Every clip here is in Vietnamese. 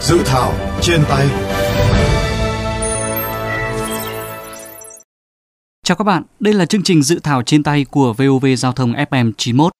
Dự thảo trên tay Chào các bạn, đây là chương trình dự thảo trên tay của VOV Giao thông FM 91.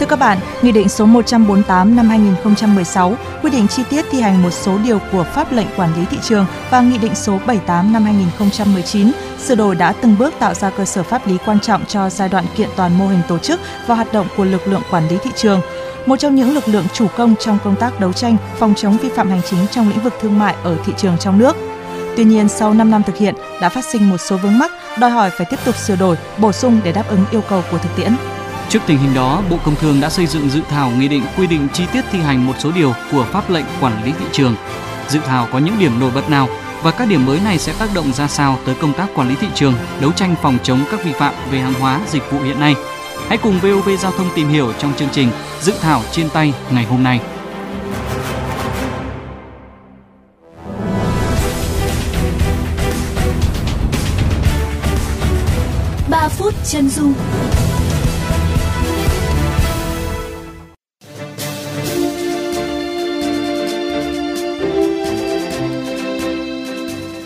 Thưa các bạn, Nghị định số 148 năm 2016 quy định chi tiết thi hành một số điều của pháp lệnh quản lý thị trường và Nghị định số 78 năm 2019 sửa đổi đã từng bước tạo ra cơ sở pháp lý quan trọng cho giai đoạn kiện toàn mô hình tổ chức và hoạt động của lực lượng quản lý thị trường một trong những lực lượng chủ công trong công tác đấu tranh phòng chống vi phạm hành chính trong lĩnh vực thương mại ở thị trường trong nước. Tuy nhiên, sau 5 năm thực hiện đã phát sinh một số vướng mắc, đòi hỏi phải tiếp tục sửa đổi, bổ sung để đáp ứng yêu cầu của thực tiễn. Trước tình hình đó, Bộ Công Thương đã xây dựng dự thảo nghị định quy định chi tiết thi hành một số điều của pháp lệnh quản lý thị trường. Dự thảo có những điểm nổi bật nào và các điểm mới này sẽ tác động ra sao tới công tác quản lý thị trường, đấu tranh phòng chống các vi phạm về hàng hóa, dịch vụ hiện nay. Hãy cùng VOV Giao thông tìm hiểu trong chương trình Dự thảo trên tay ngày hôm nay. ba phút chân dung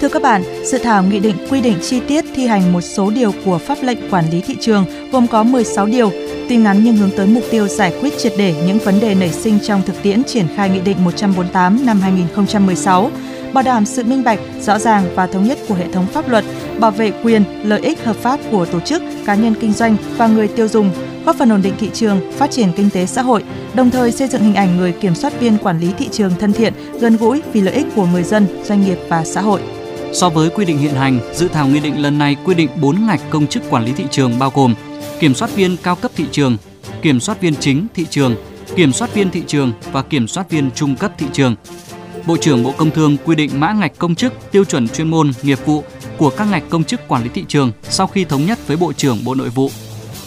Thưa các bạn, dự thảo nghị định quy định chi tiết thi hành một số điều của pháp lệnh quản lý thị trường gồm có 16 điều, tuy ngắn nhưng hướng tới mục tiêu giải quyết triệt để những vấn đề nảy sinh trong thực tiễn triển khai Nghị định 148 năm 2016, bảo đảm sự minh bạch, rõ ràng và thống nhất của hệ thống pháp luật, bảo vệ quyền, lợi ích hợp pháp của tổ chức, cá nhân kinh doanh và người tiêu dùng, góp phần ổn định thị trường, phát triển kinh tế xã hội, đồng thời xây dựng hình ảnh người kiểm soát viên quản lý thị trường thân thiện, gần gũi vì lợi ích của người dân, doanh nghiệp và xã hội. So với quy định hiện hành, dự thảo nghị định lần này quy định 4 ngạch công chức quản lý thị trường bao gồm kiểm soát viên cao cấp thị trường, kiểm soát viên chính thị trường, kiểm soát viên thị trường và kiểm soát viên trung cấp thị trường. Bộ trưởng Bộ Công Thương quy định mã ngạch công chức, tiêu chuẩn chuyên môn, nghiệp vụ của các ngạch công chức quản lý thị trường sau khi thống nhất với Bộ trưởng Bộ Nội vụ.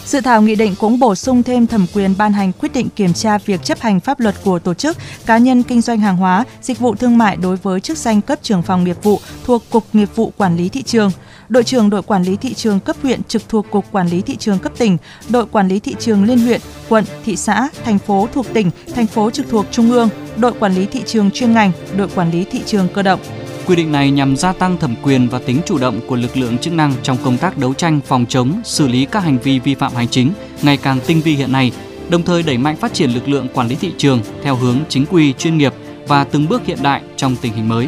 Dự thảo nghị định cũng bổ sung thêm thẩm quyền ban hành quyết định kiểm tra việc chấp hành pháp luật của tổ chức, cá nhân kinh doanh hàng hóa, dịch vụ thương mại đối với chức danh cấp trưởng phòng nghiệp vụ thuộc Cục Nghiệp vụ Quản lý thị trường, đội trưởng đội quản lý thị trường cấp huyện trực thuộc Cục Quản lý thị trường cấp tỉnh, đội quản lý thị trường liên huyện, quận, thị xã, thành phố thuộc tỉnh, thành phố trực thuộc trung ương, đội quản lý thị trường chuyên ngành, đội quản lý thị trường cơ động. Quy định này nhằm gia tăng thẩm quyền và tính chủ động của lực lượng chức năng trong công tác đấu tranh phòng chống, xử lý các hành vi vi phạm hành chính ngày càng tinh vi hiện nay, đồng thời đẩy mạnh phát triển lực lượng quản lý thị trường theo hướng chính quy, chuyên nghiệp và từng bước hiện đại trong tình hình mới.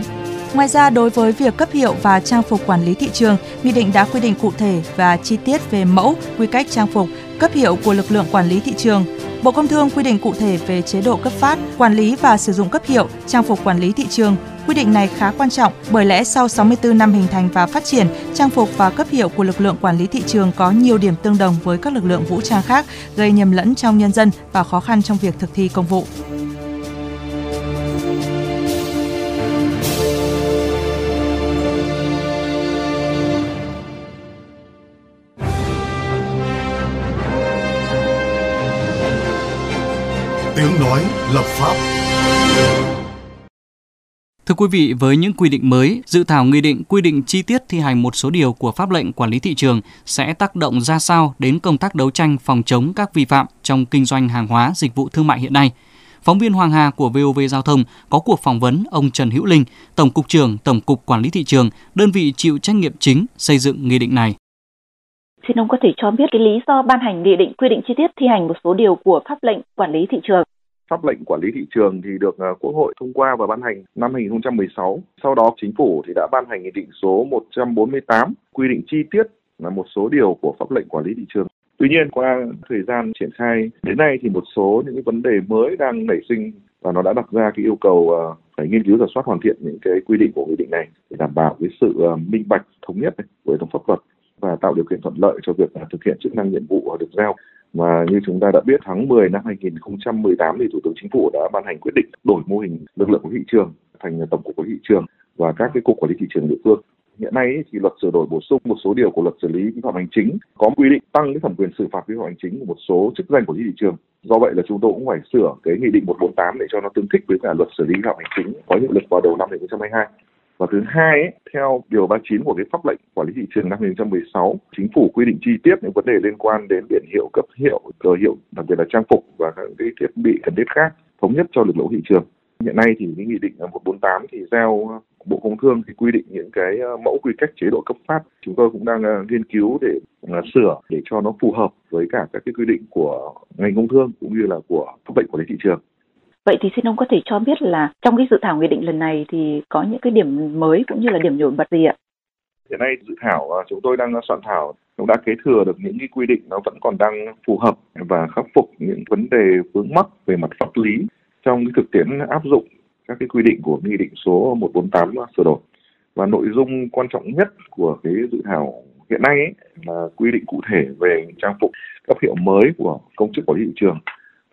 Ngoài ra, đối với việc cấp hiệu và trang phục quản lý thị trường, Nghị định đã quy định cụ thể và chi tiết về mẫu, quy cách trang phục, cấp hiệu của lực lượng quản lý thị trường. Bộ Công Thương quy định cụ thể về chế độ cấp phát, quản lý và sử dụng cấp hiệu, trang phục quản lý thị trường. Quy định này khá quan trọng bởi lẽ sau 64 năm hình thành và phát triển, trang phục và cấp hiệu của lực lượng quản lý thị trường có nhiều điểm tương đồng với các lực lượng vũ trang khác, gây nhầm lẫn trong nhân dân và khó khăn trong việc thực thi công vụ. Tiếng nói lập pháp Thưa quý vị, với những quy định mới, dự thảo nghị định quy định chi tiết thi hành một số điều của pháp lệnh quản lý thị trường sẽ tác động ra sao đến công tác đấu tranh phòng chống các vi phạm trong kinh doanh hàng hóa, dịch vụ thương mại hiện nay. Phóng viên Hoàng Hà của VOV Giao thông có cuộc phỏng vấn ông Trần Hữu Linh, Tổng cục trưởng Tổng cục Quản lý thị trường, đơn vị chịu trách nhiệm chính xây dựng nghị định này. Xin ông có thể cho biết cái lý do ban hành nghị định quy định chi tiết thi hành một số điều của pháp lệnh quản lý thị trường pháp lệnh quản lý thị trường thì được à, Quốc hội thông qua và ban hành năm 2016. Sau đó, chính phủ thì đã ban hành nghị định số 148 quy định chi tiết là một số điều của pháp lệnh quản lý thị trường. Tuy nhiên, qua thời gian triển khai đến nay thì một số những cái vấn đề mới đang nảy sinh và nó đã đặt ra cái yêu cầu à, phải nghiên cứu giả soát hoàn thiện những cái quy định của nghị định này để đảm bảo cái sự à, minh bạch, thống nhất của hệ thống pháp luật và tạo điều kiện thuận lợi cho việc thực hiện chức năng nhiệm vụ được giao và như chúng ta đã biết, tháng 10 năm 2018 thì Thủ tướng Chính phủ đã ban hành quyết định đổi mô hình lực lượng của thị trường thành tổng cục của thị trường và các cái cục quản lý thị trường địa phương Hiện nay thì luật sửa đổi bổ sung một số điều của luật xử lý vi phạm hành chính có quy định tăng cái thẩm quyền xử phạt vi phạm hành chính của một số chức danh của thị trường. Do vậy là chúng tôi cũng phải sửa cái nghị định 148 để cho nó tương thích với cả luật xử lý vi phạm hành chính có hiệu lực vào đầu năm 2022. Và thứ hai, ấy, theo điều 39 của cái pháp lệnh quản lý thị trường năm 2016, chính phủ quy định chi tiết những vấn đề liên quan đến biển hiệu, cấp hiệu, cờ hiệu, đặc biệt là trang phục và các cái thiết bị cần thiết khác thống nhất cho lực lượng thị trường. Hiện nay thì cái nghị định 148 thì giao Bộ Công Thương thì quy định những cái ờ, mẫu quy cách chế độ cấp phát. Chúng tôi cũng đang ờ, nghiên cứu để ờ, sửa để cho nó phù hợp với cả các cái quy định của ngành công thương cũng như là của pháp lệnh quản lý thị trường. Vậy thì xin ông có thể cho biết là trong cái dự thảo nghị định lần này thì có những cái điểm mới cũng như là điểm nổi bật gì ạ? Hiện nay dự thảo à, chúng tôi đang soạn thảo cũng đã kế thừa được những cái quy định nó vẫn còn đang phù hợp và khắc phục những vấn đề vướng mắc về mặt pháp lý trong cái thực tiễn áp dụng các cái quy định của nghị định số 148 sửa đổi và nội dung quan trọng nhất của cái dự thảo hiện nay ấy, là quy định cụ thể về trang phục cấp hiệu mới của công chức quản lý thị trường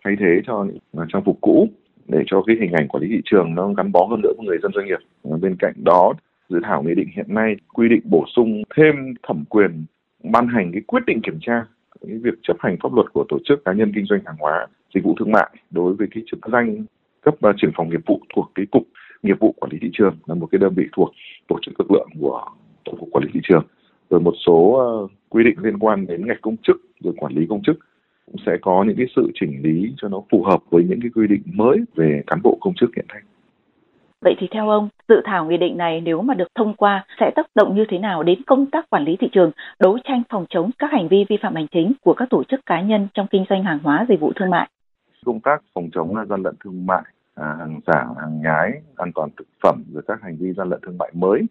thay thế cho những trang phục cũ để cho cái hình ảnh quản lý thị trường nó gắn bó hơn nữa với người dân doanh nghiệp. Bên cạnh đó, dự thảo nghị định hiện nay quy định bổ sung thêm thẩm quyền ban hành cái quyết định kiểm tra cái việc chấp hành pháp luật của tổ chức cá nhân kinh doanh hàng hóa dịch vụ thương mại đối với cái chức danh cấp trưởng phòng nghiệp vụ thuộc cái cục nghiệp vụ quản lý thị trường là một cái đơn vị thuộc tổ chức lực lượng của tổng cục quản lý thị trường rồi một số uh, quy định liên quan đến ngạch công chức rồi quản lý công chức sẽ có những cái sự chỉnh lý cho nó phù hợp với những cái quy định mới về cán bộ công chức hiện nay. Vậy thì theo ông, dự thảo nghị định này nếu mà được thông qua sẽ tác động như thế nào đến công tác quản lý thị trường, đấu tranh phòng chống các hành vi vi phạm hành chính của các tổ chức cá nhân trong kinh doanh hàng hóa dịch vụ thương mại? Công tác phòng chống gian lận thương mại, à, hàng giả, hàng nhái, an toàn thực phẩm rồi các hành vi gian lận thương mại mới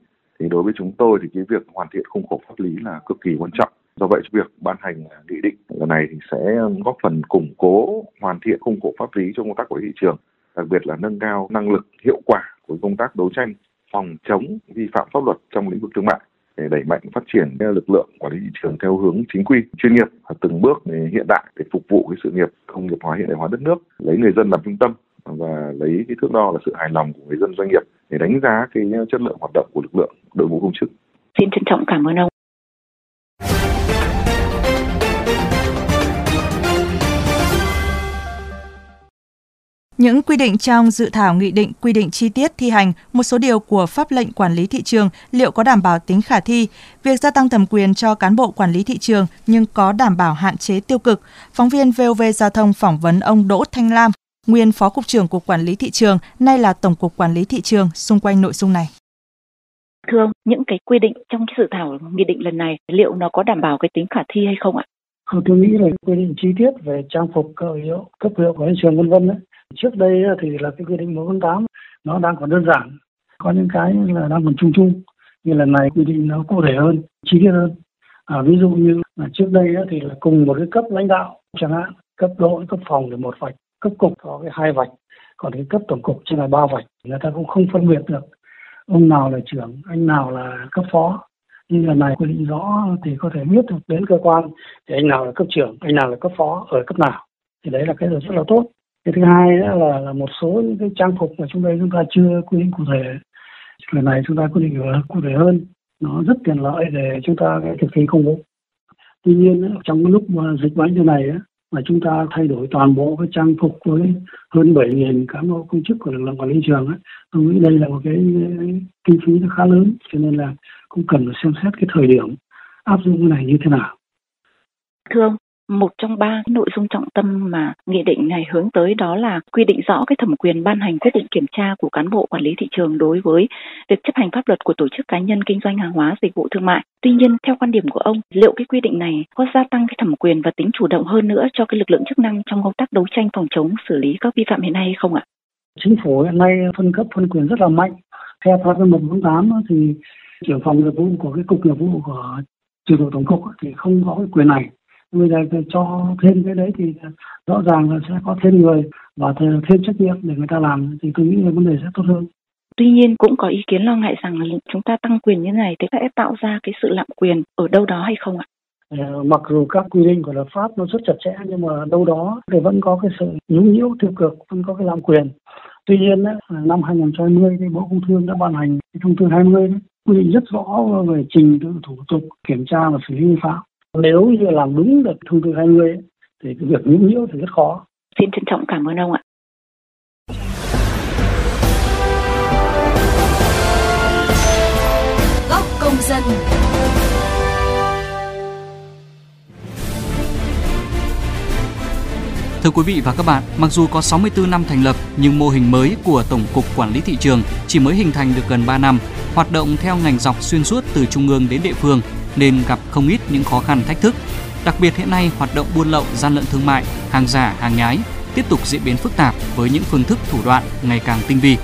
thì đối với chúng tôi thì cái việc hoàn thiện khung khổ pháp lý là cực kỳ quan trọng Do vậy việc ban hành à, nghị định lần này thì sẽ góp phần củng cố, hoàn thiện khung khổ pháp lý cho công tác quản lý thị trường, đặc biệt là nâng cao năng lực hiệu quả của công tác đấu tranh phòng chống vi phạm pháp luật trong lĩnh vực thương mại để đẩy mạnh phát triển lực lượng quản lý thị trường theo hướng chính quy, chuyên nghiệp và từng bước hiện đại để phục vụ cái sự nghiệp công nghiệp hóa hiện đại hóa đất nước, lấy người dân làm trung tâm và lấy cái thước đo là sự hài lòng của người dân doanh nghiệp để đánh giá cái chất lượng hoạt động của lực lượng đội ngũ công chức. Xin trân trọng cảm ơn ông. Những quy định trong dự thảo nghị định quy định chi tiết thi hành một số điều của pháp lệnh quản lý thị trường liệu có đảm bảo tính khả thi, việc gia tăng thẩm quyền cho cán bộ quản lý thị trường nhưng có đảm bảo hạn chế tiêu cực. Phóng viên VOV Giao thông phỏng vấn ông Đỗ Thanh Lam, nguyên Phó Cục trưởng Cục Quản lý Thị trường, nay là Tổng cục Quản lý Thị trường xung quanh nội dung này. Thưa ông, những cái quy định trong dự thảo nghị định lần này liệu nó có đảm bảo cái tính khả thi hay không ạ? Không, tôi nghĩ là quy định chi tiết về trang phục cơ hiệu, cấp hiệu của thị trường vân vân Trước đây thì là cái quy định 148 nó đang còn đơn giản, có những cái là đang còn chung chung. Như lần này quy định nó cụ thể hơn, chi tiết hơn. À, ví dụ như là trước đây thì là cùng một cái cấp lãnh đạo chẳng hạn cấp đội cấp phòng là một vạch cấp cục có cái hai vạch còn cái cấp tổng cục chỉ là ba vạch người ta cũng không phân biệt được ông nào là trưởng anh nào là cấp phó nhưng lần này quy định rõ thì có thể biết được đến cơ quan thì anh nào là cấp trưởng anh nào là cấp phó ở cấp nào thì đấy là cái rất là tốt cái thứ hai đó là, là một số những cái trang phục mà chúng đây chúng ta chưa quy định cụ thể. Lần này chúng ta quy định cụ thể hơn. Nó rất tiện lợi để chúng ta thực thi công vụ. Tuy nhiên trong cái lúc mà dịch bệnh như này mà chúng ta thay đổi toàn bộ cái trang phục với hơn 7.000 cán bộ công chức của lực lượng quản lý trường ấy, tôi nghĩ đây là một cái kinh phí nó khá lớn. Cho nên là cũng cần phải xem xét cái thời điểm áp dụng cái này như thế nào. Thưa ông, một trong ba nội dung trọng tâm mà nghị định này hướng tới đó là quy định rõ cái thẩm quyền ban hành quyết định kiểm tra của cán bộ quản lý thị trường đối với việc chấp hành pháp luật của tổ chức cá nhân kinh doanh hàng hóa dịch vụ thương mại. Tuy nhiên, theo quan điểm của ông, liệu cái quy định này có gia tăng cái thẩm quyền và tính chủ động hơn nữa cho cái lực lượng chức năng trong công tác đấu tranh phòng chống xử lý các vi phạm hiện nay hay không ạ? Chính phủ hiện nay phân cấp phân quyền rất là mạnh. Theo pháp luật 148 thì trưởng phòng nghiệp vụ của cái cục nghiệp vụ của trường đội tổng cục thì không có cái quyền này bây giờ cho thêm cái đấy thì rõ ràng là sẽ có thêm người và thêm trách nhiệm để người ta làm thì tôi nghĩ là vấn đề sẽ tốt hơn Tuy nhiên cũng có ý kiến lo ngại rằng là chúng ta tăng quyền như này thì sẽ tạo ra cái sự lạm quyền ở đâu đó hay không ạ? Ờ, mặc dù các quy định của luật pháp nó rất chặt chẽ nhưng mà đâu đó thì vẫn có cái sự nhũng nhiễu tiêu cực, vẫn có cái lạm quyền. Tuy nhiên năm 2020 thì Bộ Công Thương đã ban hành thông tư 20 quy định rất rõ về trình tự thủ tục kiểm tra và xử lý vi phạm nếu như làm đúng được thông tư 20 thì cái việc nhũng nhiễu thì rất khó. Xin trân trọng cảm ơn ông ạ. Góc công dân. Thưa quý vị và các bạn, mặc dù có 64 năm thành lập nhưng mô hình mới của Tổng cục Quản lý thị trường chỉ mới hình thành được gần 3 năm, hoạt động theo ngành dọc xuyên suốt từ trung ương đến địa phương nên gặp không ít những khó khăn thách thức. Đặc biệt hiện nay hoạt động buôn lậu, gian lận thương mại, hàng giả, hàng nhái tiếp tục diễn biến phức tạp với những phương thức thủ đoạn ngày càng tinh vi.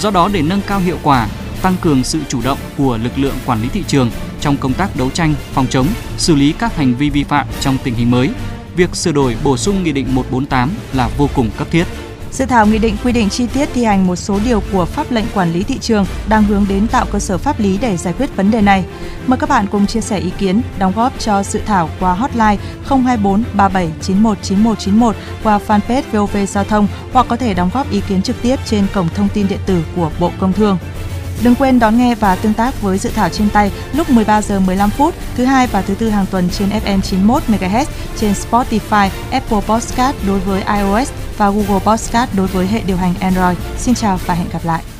Do đó để nâng cao hiệu quả, tăng cường sự chủ động của lực lượng quản lý thị trường trong công tác đấu tranh, phòng chống, xử lý các hành vi vi phạm trong tình hình mới, việc sửa đổi bổ sung Nghị định 148 là vô cùng cấp thiết. Dự thảo nghị định quy định chi tiết thi hành một số điều của pháp lệnh quản lý thị trường đang hướng đến tạo cơ sở pháp lý để giải quyết vấn đề này. Mời các bạn cùng chia sẻ ý kiến, đóng góp cho dự thảo qua hotline 024 3791 9191 qua fanpage VOV Giao thông hoặc có thể đóng góp ý kiến trực tiếp trên cổng thông tin điện tử của Bộ Công Thương. Đừng quên đón nghe và tương tác với dự thảo trên tay lúc 13 giờ 15 phút thứ hai và thứ tư hàng tuần trên FM 91 MHz trên Spotify, Apple Podcast đối với iOS và Google Podcast đối với hệ điều hành Android. Xin chào và hẹn gặp lại.